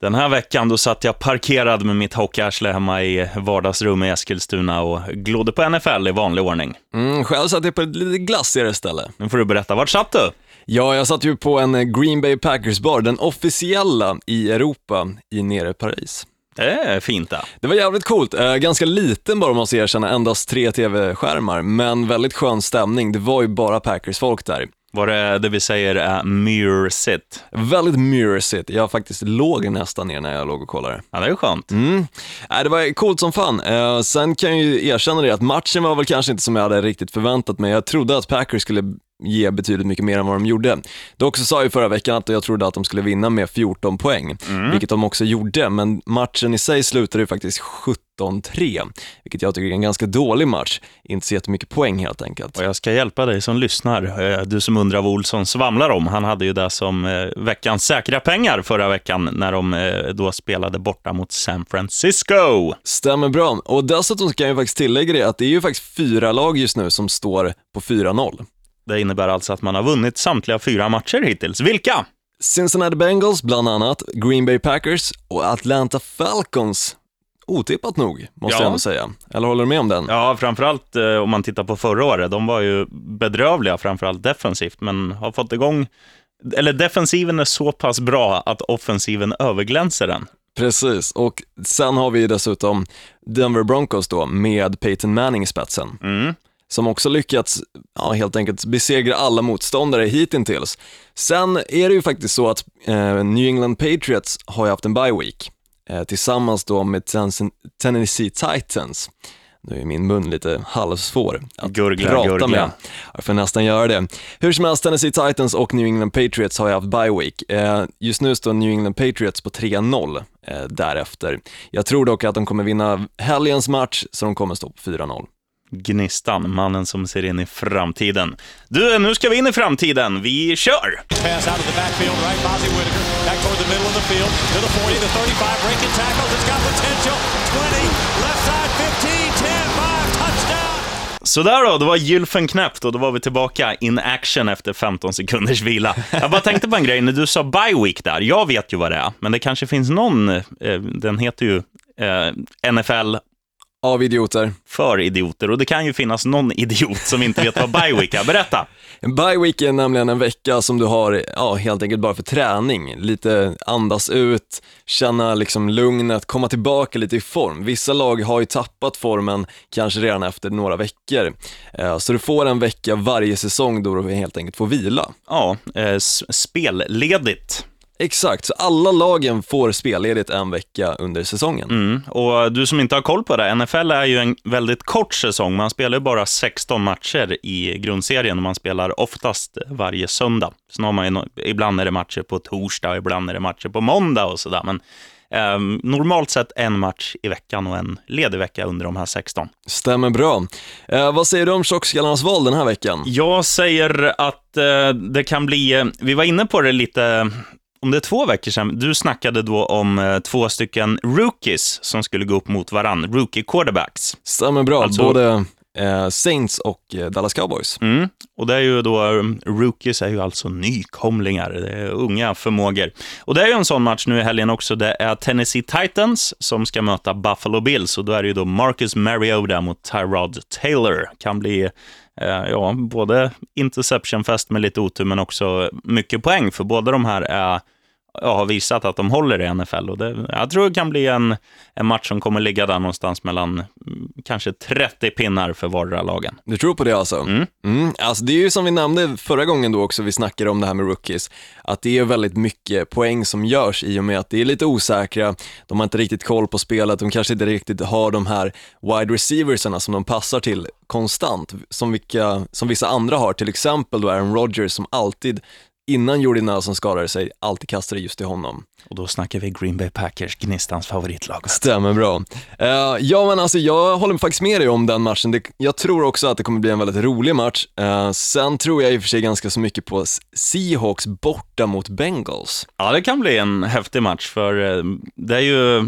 Den här veckan då satt jag parkerad med mitt hockeyarsle hemma i vardagsrummet i Eskilstuna och glodde på NFL i vanlig ordning. Mm, själv satt jag på ett lite glassigare ställe. Nu får du berätta, vart satt du? Ja, jag satt ju på en eh, Green Bay Packers bar, den officiella i Europa, i nere Paris. Det är fint det. Det var jävligt coolt, eh, ganska liten bara om man ska erkänna, endast tre tv-skärmar, men väldigt skön stämning. Det var ju bara Packers-folk där. Var det det vi säger är mirror sit? Väldigt mirrorsigt, jag faktiskt låg nästan ner när jag låg och kollade. Ja, det är skönt. Mm. Nej, det var coolt som fan. Eh, sen kan jag ju erkänna det att matchen var väl kanske inte som jag hade riktigt förväntat mig. Jag trodde att Packers skulle ge betydligt mycket mer än vad de gjorde. Dock så sa jag förra veckan att jag trodde att de skulle vinna med 14 poäng, vilket de också gjorde, men matchen i sig slutade ju faktiskt 17-3, vilket jag tycker är en ganska dålig match. Inte så jättemycket poäng helt enkelt. Och jag ska hjälpa dig som lyssnar. Eh, Du som undrar vad Olsson svamlar om. Han hade ju det som eh, veckans säkra pengar förra veckan när de eh, då spelade borta mot San Francisco. Stämmer bra. Och dessutom kan jag faktiskt tillägga det att det är ju faktiskt fyra lag just nu som står på 4-0. Det innebär alltså att man har vunnit samtliga fyra matcher hittills. Vilka? Cincinnati Bengals bland annat, Green Bay Packers och Atlanta Falcons. Otippat nog, måste Ja. jag ändå säga. Eller håller du med om den? Ja, framförallt eh, om man tittar på förra året. De var ju bedrövliga, framförallt defensivt, men har fått igång... Eller defensiven är så pass bra att offensiven överglänser den. Precis, och sen har vi dessutom Denver Broncos då med Peyton Manning i spetsen. Mm. Som också lyckats, ja, helt enkelt besegra alla motståndare hittills. Sen är det ju faktiskt så att eh, New England Patriots har ju haft en bye week eh, tillsammans då med Ten- Tennessee Titans. Nu är min mun lite halvsvår att Gurgla, prata gurgla. med. Jag får nästan göra det. Hur som helst, Tennessee Titans och New England Patriots har ju haft bye week. Eh, just nu står New England Patriots på 3-0 eh, därefter. Jag tror dock att de kommer vinna helgens match, så de kommer stå på 4-0. Gnistan, mannen som ser in i framtiden. Du, nu ska vi in i framtiden. Vi kör! Pass out of the backfield, right? Bozzy Whitaker back toward the middle of the field to the 40, the 35, breaking tackles. It's got potential. 20, left side, 15, 10, 5, touchdown. Sådär då, det var gylfen knäppt och då var vi tillbaka in action efter 15 sekunders vila. Jag bara tänkte på en grej, när du sa bye week där, jag vet ju vad det är, men det kanske finns någon, eh, den heter ju eh, NFL Av idioter. för idioter och det kan ju finnas någon idiot som inte vet vad bye week är. Berätta! Bye week är nämligen en vecka som du har, ja, helt enkelt bara för träning. Lite andas ut, känna liksom lugnet, komma tillbaka lite i form. Vissa lag har ju tappat formen kanske redan efter några veckor. Eh, Så du får en vecka varje säsong då du helt enkelt får vila. Ja, eh, spelledigt. Exakt, så alla lagen får spelledigt en vecka under säsongen. Mm. Och du som inte har koll på det, NFL är ju en väldigt kort säsong. Man spelar ju bara 16 matcher i grundserien och man spelar oftast varje söndag. Sen har man ju, ibland är det matcher på torsdag och ibland är det matcher på måndag och sådär. Men ehm, normalt sett en match i veckan och en ledig vecka under de här 16. Stämmer bra. Eh, vad säger du om tjockskallarnas val den här veckan? Jag säger att eh, det kan bli, eh, vi var inne på det lite, om det är två veckor sedan, du snackade då om eh, två stycken rookies som skulle gå upp mot varann, rookie quarterbacks. Stämmer bra, Alltså- både eh, Saints och eh, Dallas Cowboys. Mm. Och det är ju då, um, rookies är ju alltså nykomlingar, det är unga förmågor. Och det är ju en sån match nu i helgen också, det är Tennessee Titans som ska möta Buffalo Bills och då är det ju då Marcus Mariota mot Tyrod Taylor. Kan bli, Eh, ja, både interceptionfest med lite otur men också mycket poäng, för båda de här är ja, har visat att de håller i NFL. Och det, jag tror det kan bli en, en match som kommer ligga där någonstans mellan mm, kanske 30 pinnar för vardera lagen. Du tror på det alltså? Mm. Mm. Alltså det är ju som vi nämnde förra gången då också, vi snackade om det här med rookies, att det är väldigt mycket poäng som görs i och med att det är lite osäkra, de har inte riktigt koll på spelet, de kanske inte riktigt har de här wide receiversarna som de passar till konstant, som, vilka, som vissa andra har, till exempel då Aaron Rodgers som alltid innan Jordi Nelson skadade sig, alltid kastade just till honom. Och då snackar vi Green Bay Packers, Gnistans favoritlag. Stämmer bra. Eh, ja men alltså jag håller faktiskt med dig om den matchen. Det, jag tror också att det kommer bli en väldigt rolig match. Eh, sen tror jag i och för sig ganska så mycket på Seahawks borta mot Bengals. Ja, det kan bli en häftig match, för eh, det är ju,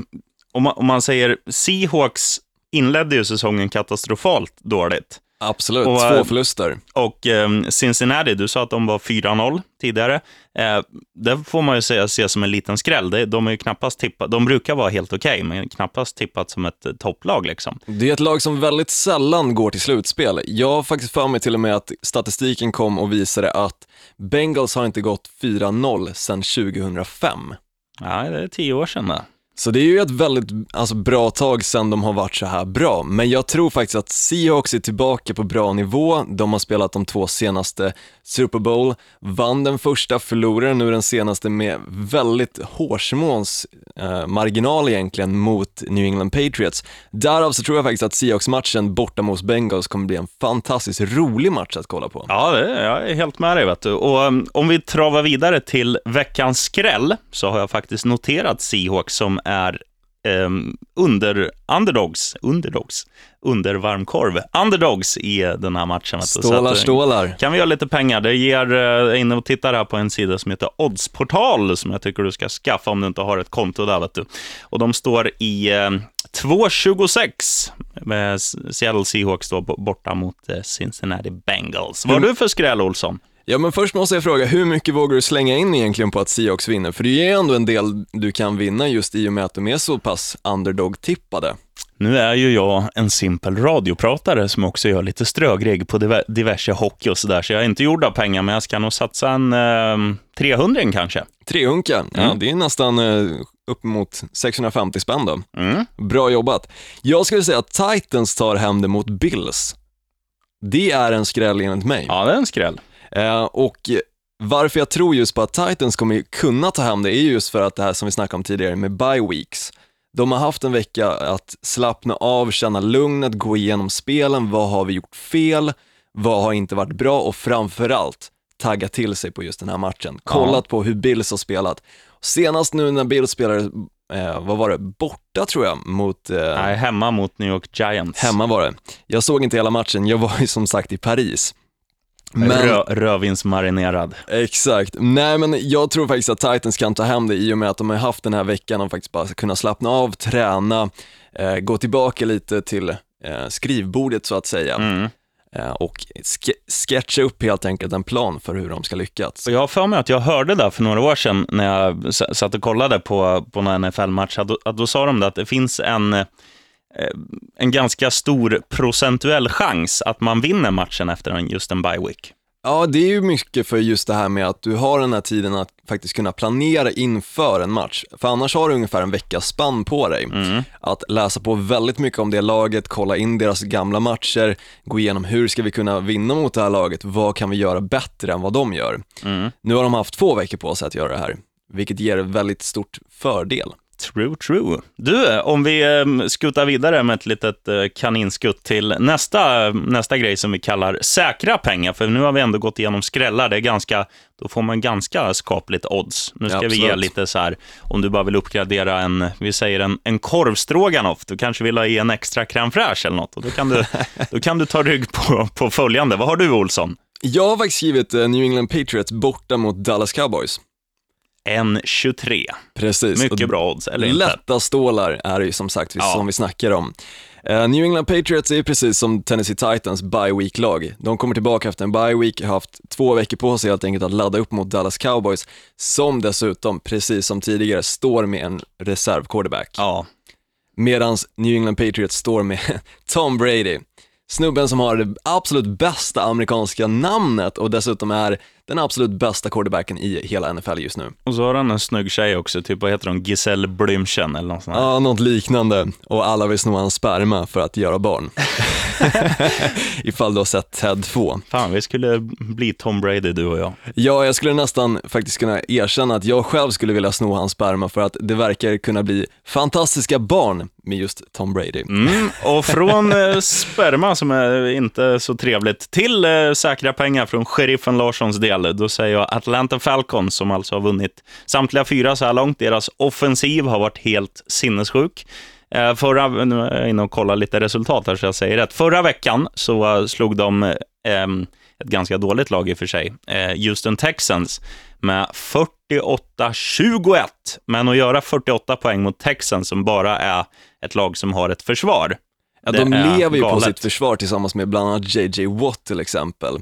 om man, om man säger Seahawks inledde ju säsongen katastrofalt dåligt. Absolut, Och, två eh, förluster. Och eh, Cincinnati, du sa att de var 4-0 tidigare. Eh, det får man ju säga, se som en liten skräll. De är ju knappast tippat, de brukar vara helt okej, men knappast tippat som ett eh, topplag. Liksom. Det är ett lag som väldigt sällan går till slutspel. Jag har faktiskt för mig till och med att statistiken kom och visade att Bengals har inte gått 4-0 sedan 2005. Ja, det är tio år sedan. Då. Så det är ju ett väldigt alltså, bra tag sedan de har varit så här bra, men jag tror faktiskt att Seahawks är tillbaka på bra nivå. De har spelat de två senaste Super Bowl, vann den första, förlorade nu den senaste med väldigt hårsmåns eh, marginal egentligen mot New England Patriots. Därav så tror jag faktiskt att Seahawks-matchen borta mot Bengals kommer bli en fantastiskt rolig match att kolla på. Ja, det, jag är helt med dig. Vet du. Och, um, om vi travar vidare till veckans skräll, så har jag faktiskt noterat Seahawks som är um, under underdogs, underdogs, under varmkorv, underdogs i den här matchen. Stålar, att, uh, stålar. Kan vi göra lite pengar? Det ger, uh, inne och tittar här på en sida som heter Oddsportal, som jag tycker du ska skaffa om du inte har ett konto där. Vet du. Och de står i eh, 2,26 med Seattle Seahawks då, borta mot eh, Cincinnati Bengals. Vad har du för skräll, Olsson? Ja, men först måste jag fråga, hur mycket vågar du slänga in egentligen på att Seahawks vinner? För det är ju ändå en del du kan vinna just i och med att de är så pass underdog-tippade. Nu är ju jag en simpel radiopratare som också gör lite strögrig på diver- diverse hockey och sådär, så jag är inte gjord av pengar, men jag ska nog satsa en eh, 300 kanske. Trehunka, ja Mm. det är nästan eh, upp mot 650 spänn då. Mm. Bra jobbat. Jag skulle säga att Titans tar hem det mot Bills. Det är en skräll enligt mig. Ja, det är en skräll. Eh, och varför jag tror just på att Titans kommer kunna ta hem det är just för att det här som vi snackade om tidigare med bye weeks. De har haft en vecka att slappna av, känna lugnet, gå igenom spelen, vad har vi gjort fel, vad har inte varit bra och framförallt tagga till sig på just den här matchen. Kollat på hur Bills har spelat. Senast nu när Bills spelade, eh, vad var det, borta tror jag, mot eh, Nej, hemma mot New York Giants. Hemma var det. Jag såg inte hela matchen, jag var ju som sagt i Paris. Men, Rö- rödvinsmarinerad. exakt. Nej men jag tror faktiskt att Titans kan ta hem det i och med att de har haft den här veckan och faktiskt bara kunna slappna av, träna, eh, gå tillbaka lite till eh, skrivbordet så att säga. Mm. Eh, och ske- sketcha upp helt enkelt en plan för hur de ska lyckas. Jag har för mig att jag hörde det för några år sedan när jag satt och kollade på, på någon NFL-match, att, att då sa de att det finns en, en ganska stor procentuell chans att man vinner matchen efter en, just en bye week. Ja, det är ju mycket för just det här med att du har den här tiden att faktiskt kunna planera inför en match. För annars har du ungefär en veckas spann på dig. Att läsa på väldigt mycket om det laget, kolla in deras gamla matcher, gå igenom hur ska vi kunna vinna mot det här laget, vad kan vi göra bättre än vad de gör. Nu har de haft två veckor på sig att göra det här, vilket ger en väldigt stort fördel. True, true. Du, om vi eh, skuttar vidare med ett litet eh, kaninskutt till nästa, nästa grej som vi kallar säkra pengar, för nu har vi ändå gått igenom skrällar, det är ganska, då får man ganska skapligt odds. Nu ska Ja, vi ge lite så här, om du bara vill uppgradera en, vi säger en, en korvstroganoff, du kanske vill ha i en extra crème fraîche eller något, och då kan du, då kan du ta rygg på, på följande. Vad har du, Olsson? Jag har faktiskt skrivit eh, New England Patriots borta mot Dallas Cowboys. En 23. Precis. Mycket Och bra odds, eller inte? Lätta stålar är det ju som sagt, Ja. som vi snackar om. Eh, New England Patriots är precis som Tennessee Titans bye week-lag. De kommer tillbaka efter en bye week, har haft två veckor på sig helt enkelt att ladda upp mot Dallas Cowboys, som dessutom, precis som tidigare, står med en reserv-quarterback. Ja, Medan New England Patriots står med Tom Brady. Snubben som har det absolut bästa amerikanska namnet och dessutom är den absolut bästa quarterbacken i hela NFL just nu. och så har han en snygg tjej också, typ vad heter hon, Giselle Blümchen eller något sånt här. Ja, något liknande. Och alla vill sno hans sperma för att göra barn. Ifall du har sett Ted 2. Fan, vi skulle bli Tom Brady, du och jag. Ja, jag skulle nästan faktiskt kunna erkänna att jag själv skulle vilja sno hans sperma för att det verkar kunna bli fantastiska barn med just Tom Brady. Mm, och från eh, sperma, som är inte så trevligt, till eh, säkra pengar från sheriffen Larssons del. Då säger jag Atlanta Falcons, som alltså har vunnit samtliga fyra så här långt. Deras offensiv har varit helt sinnessjuk. Eh, förra, nu är jag inne och kollar lite resultat här så jag säger rätt. Förra veckan så eh, slog de eh, ett ganska dåligt lag i och för sig, eh, Houston Texans, med 48-21. Men att göra 48 poäng mot Texans som bara är ett lag som har ett försvar, Ja, de lever ju på galet. sitt försvar tillsammans med bland annat JJ Watt till exempel,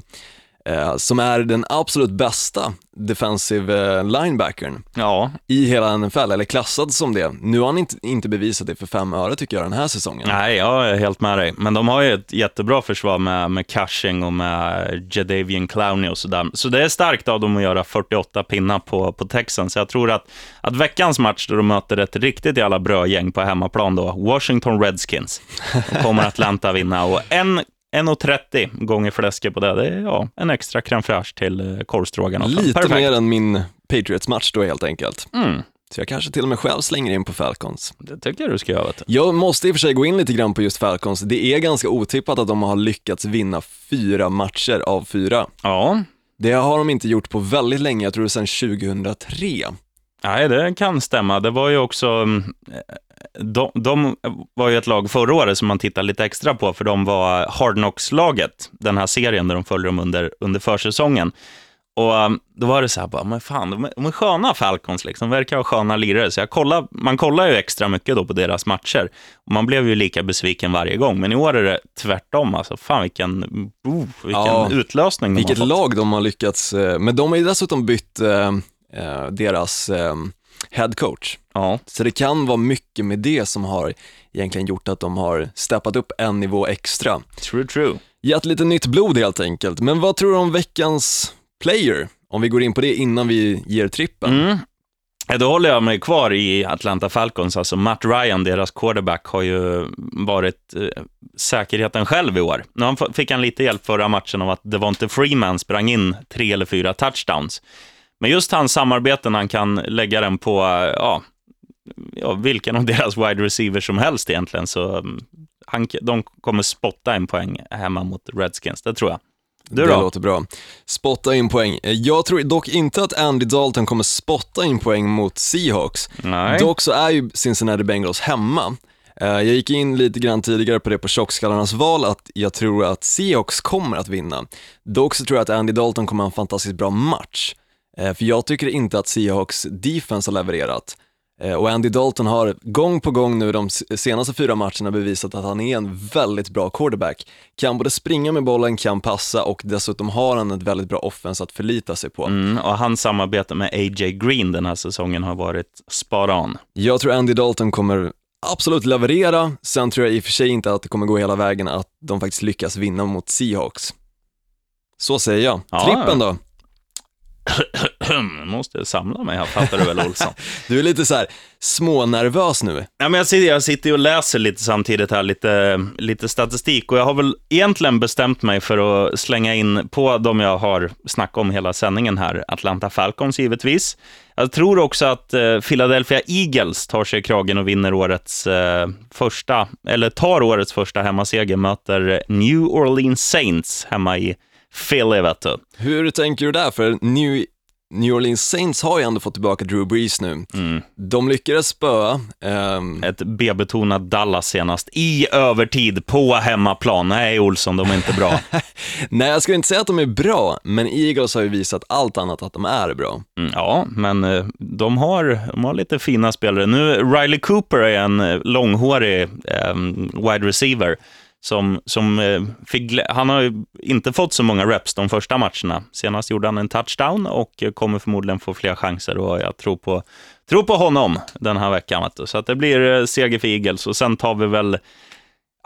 som är den absolut bästa defensive eh, linebackern Ja, i hela NFL, eller klassad som det. Nu har han inte, inte bevisat det för fem öre tycker jag den här säsongen. nej, jag är helt med dig. Men de har ju ett jättebra försvar med, med Cushing och med Jadavian Clowney och sådär. Så det är starkt av dem att göra 48 pinnar på, på Texans. Så jag tror att, att veckans match, då de möter ett riktigt jävla brödgäng på hemmaplan då, Washington Redskins, då kommer Atlanta vinna. Och en 1,30 gånger fläsket på det, det är ja, en extra crème fraîche till eh, korvstroganoffen. Lite Perfekt. mer än min Patriots-match då helt enkelt. Mm, Så jag kanske till och med själv slänger in på Falcons. det tycker jag du ska göra. Jag måste i och för sig gå in lite grann på just Falcons. Det är ganska otippat att de har lyckats vinna fyra matcher av fyra. Ja, Det har de inte gjort på väldigt länge, jag tror sedan 2003. Nej, det kan stämma. Det var ju också... De, de var ju ett lag förra året som man tittar lite extra på, för de var Hard Knocks-laget, den här serien där de följde dem under, under försäsongen. Och um, då var det så här, bara, men fan, de är, de är sköna Falcons, liksom. de verkar ha sköna lirare. Så jag kollar, man kollar ju extra mycket då på deras matcher. Och man blev ju lika besviken varje gång, men i år är det tvärtom. Alltså, fan vilken, oh, vilken Ja, utlösning de Vilket har fått. lag de har lyckats, eh, men de har ju dessutom bytt eh, eh, deras eh, head coach. Ja, Så det kan vara mycket med det som har egentligen gjort att de har steppat upp en nivå extra. true, true. Gett lite nytt blod helt enkelt. Men vad tror du om veckans player? Om vi går in på det innan vi ger trippen. Mm. Ja, Då håller jag mig kvar i Atlanta Falcons. Alltså Matt Ryan, deras quarterback, har ju varit eh, säkerheten själv i år. Nu han fick han lite hjälp förra matchen av att Devonte Freeman sprang in tre eller fyra touchdowns. Men just hans samarbeten, han kan lägga den på eh, ja, ja, vilken av deras wide receivers som helst egentligen, så mm, han, de kommer spotta en poäng hemma mot Redskins, det tror jag. Du det låter bra. Spotta in poäng. Jag tror dock inte att Andy Dalton kommer spotta in poäng mot Seahawks. Nej. Dock så är ju Cincinnati Bengals hemma. Eh, Jag gick in lite grann tidigare på det på tjockskallarnas val, att jag tror att Seahawks kommer att vinna. Dock så tror jag att Andy Dalton kommer ha en fantastiskt bra match. Eh, För jag tycker inte att Seahawks defense har levererat. Eh, Och Andy Dalton har gång på gång nu de senaste fyra matcherna bevisat att han är en väldigt bra quarterback. Kan både springa med bollen, kan passa och dessutom har han ett väldigt bra offense att förlita sig på. Mm, och hans samarbete med A.J. Green den här säsongen har varit spot on. Jag tror Andy Dalton kommer absolut leverera, sen tror jag i och för sig inte att det kommer gå hela vägen att de faktiskt lyckas vinna mot Seahawks. Så säger jag. Ja. Trippen då? Måste samla mig här, fattar du väl Olsson? Du är lite så här smånervös nu. ja, men jag, sitter, jag sitter och läser lite samtidigt här, lite, lite statistik och jag har väl egentligen bestämt mig för att slänga in på de jag har snackat om hela sändningen här, Atlanta Falcons givetvis. Jag tror också att eh, Philadelphia Eagles tar sig i kragen och vinner årets eh, första, eller tar årets första hemmaseger, möter New Orleans Saints hemma i Philly, vet du. Hur tänker du där? För New, New Orleans Saints har ju ändå fått tillbaka Drew Brees nu. Mm. De lyckades spöa, ehm, Ett B-betonat Dallas senast i övertid på hemmaplan. Nej, Olsson, de är inte bra. nej jag skulle inte säga att de är bra, men Eagles har ju visat allt annat att de är bra. Mm, ja, men eh, de har, de har lite fina spelare. Nu, Riley Cooper är en eh, långhårig eh, wide receiver. Som, som eh, fick, han har ju inte fått så många reps de första matcherna. Senast gjorde han en touchdown och kommer förmodligen få fler chanser. Och jag tror på, tror på honom den här veckan. Så att det blir eh, seger för Eagles. Och sen tar vi väl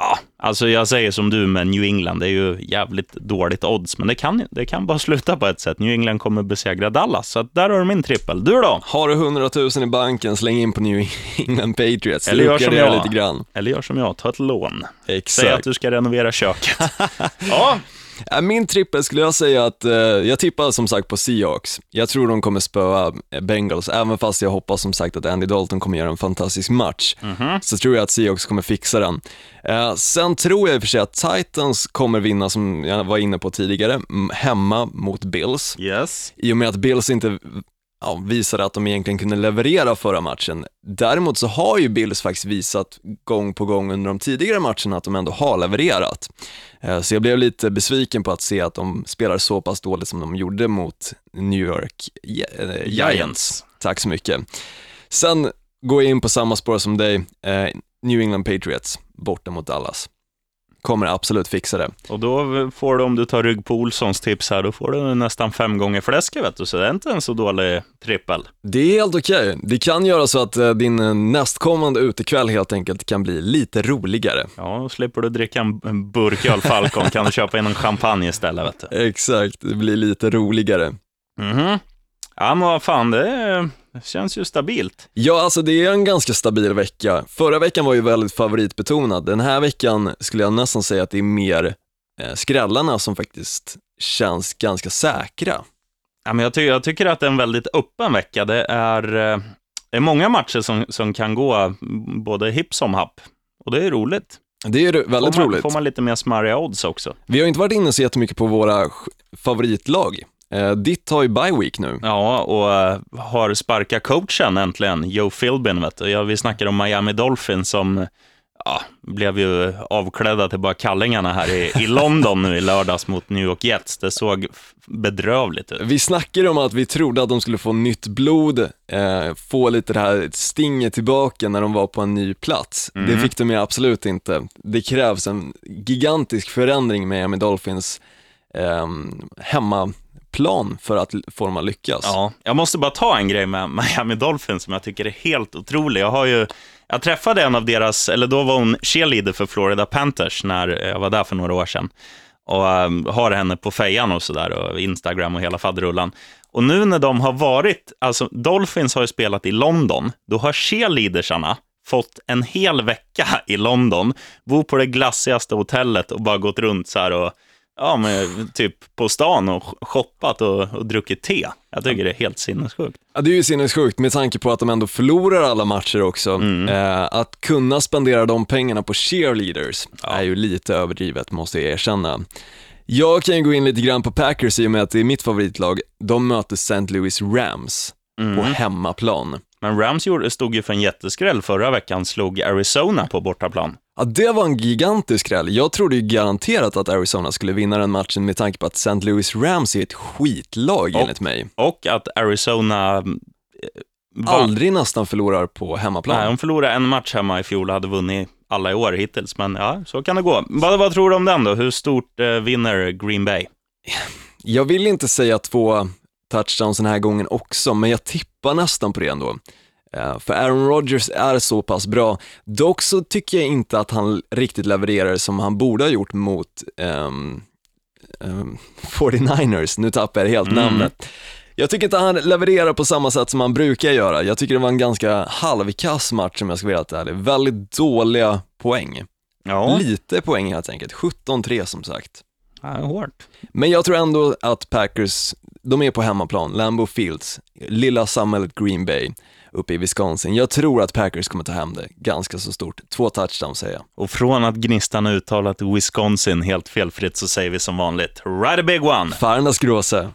Ja, alltså jag säger som du med New England, det är ju jävligt dåligt odds, men det kan, det kan bara sluta på ett sätt. New England kommer besegra Dallas, så där har du min trippel. Du då? Har du 100 000 i banken, släng in på New England Patriots. Eller gör som jag. lite grann. Eller gör som jag, ta ett lån. Säg Exakt. att du ska renovera köket. ja, Min trippel skulle jag säga att, eh, jag tippar som sagt på Seahawks. Jag tror de kommer spöa eh, Bengals, även fast jag hoppas som sagt att Andy Dalton kommer göra en fantastisk match. Så tror jag att Seahawks kommer fixa den. Eh, sen tror jag i och för sig att Titans kommer vinna, som jag var inne på tidigare, hemma mot Bills. yes. I och med att Bills inte ja, visade att de egentligen kunde leverera förra matchen. Däremot så har ju Bills faktiskt visat gång på gång under de tidigare matcherna att de ändå har levererat. Eh, Så jag blev lite besviken på att se att de spelar så pass dåligt som de gjorde mot New York eh, Giants. Tack så mycket. Sen går jag in på samma spår som dig, eh, New England Patriots borta mot Dallas. Kommer absolut fixa det. Och då får du, om du tar rygg på Olssons tips här, då får du nästan fem gånger fläsket, vet du. Så det är inte en så dålig trippel. Det är helt okej. Det kan göra så att eh, din eh, nästkommande utekväll helt enkelt kan bli lite roligare. Ja, då slipper du dricka en burk öl Falcon, kan du köpa in en champagne istället, vet du. Exakt, det blir lite roligare. Mhm. Ja, men vad fan, det, är- det känns ju stabilt. Ja, alltså det är en ganska stabil vecka. Förra veckan var ju väldigt favoritbetonad. Den här veckan skulle jag nästan säga att det är mer eh, skrällarna som faktiskt känns ganska säkra. Ja, men jag, ty jag tycker att det är en väldigt öppen vecka. Det är, eh, det är många matcher som, som kan gå både hipp som happ. Och det är roligt. Det är väldigt får man, roligt. får man lite mer smarriga odds också. Vi har inte varit inne så jättemycket på våra favoritlag. Eh, ditt har ju bye week nu. Ja, och eh, har sparkat coachen äntligen, Joe Philbin. Vet du. Ja, vi snackar om Miami Dolphins som ja, blev ju avklädda till bara kallingarna här i, i London nu i lördags mot New York Jets. Det såg bedrövligt ut. Vi snackade om att vi trodde att de skulle få nytt blod, eh, få lite det här stinget tillbaka när de var på en ny plats. Det fick de ju absolut inte. Det krävs en gigantisk förändring med Miami Dolphins eh, plan för att få dem att lyckas. Ja, jag måste bara ta en grej med Miami Dolphins som jag tycker är helt otrolig. Jag har ju, jag träffade en av deras, eller då var hon cheerleader för Florida Panthers när jag var där för några år sedan. Och um, har henne på fejan och sådär, och Instagram och hela faderullan. Och nu när de har varit, alltså Dolphins har ju spelat i London, då har cheerleadersarna fått en hel vecka i London, bo på det glassigaste hotellet och bara gått runt så här och ja, men typ på stan och shoppat och, och druckit te. Jag tycker det är helt sinnessjukt. Ja, det är ju sinnessjukt med tanke på att de ändå förlorar alla matcher också. Mm. Eh, att kunna spendera de pengarna på cheerleaders är ju lite överdrivet måste jag erkänna. Jag kan ju gå in lite grann på Packers i och med att det är mitt favoritlag. De möter St. Louis Rams Mm. på hemmaplan. Men Rams stod ju för en jätteskräll förra veckan, slog Arizona på bortaplan. Ja, det var en gigantisk skräll. Jag trodde ju garanterat att Arizona skulle vinna den matchen med tanke på att St. Louis Rams är ett skitlag Och- enligt mig. Och att Arizona eh, vann. Aldrig nästan förlorar på hemmaplan. Nej, de förlorade en match hemma i fjol och hade vunnit alla i år hittills. Men ja, så kan det gå. Vad, vad tror du om den då? Hur stort eh, vinner Green Bay? Jag vill inte säga två touchdowns den här gången också, men jag tippar nästan på det ändå. Eh, För Aaron Rodgers är så pass bra. Dock så tycker jag inte att han riktigt levererar som han borde ha gjort mot ehm, ehm, 49ers. Nu tappar jag helt Mm. namnet. Jag tycker inte han levererar på samma sätt som han brukar göra. Jag tycker det var en ganska halvkass match om jag ska vara helt ärlig. Väldigt dåliga poäng. Ja, Lite poäng helt enkelt. 17-3 som sagt. ja hårt. Men jag tror ändå att Packers, de är på hemmaplan, Lambeau Fields, lilla samhället Green Bay uppe i Wisconsin. Jag tror att Packers kommer ta hem det ganska så stort. Två touchdowns säger jag. Och från att Gnistan uttalat Wisconsin helt felfritt så säger vi som vanligt, right a big one! Färnas gråse.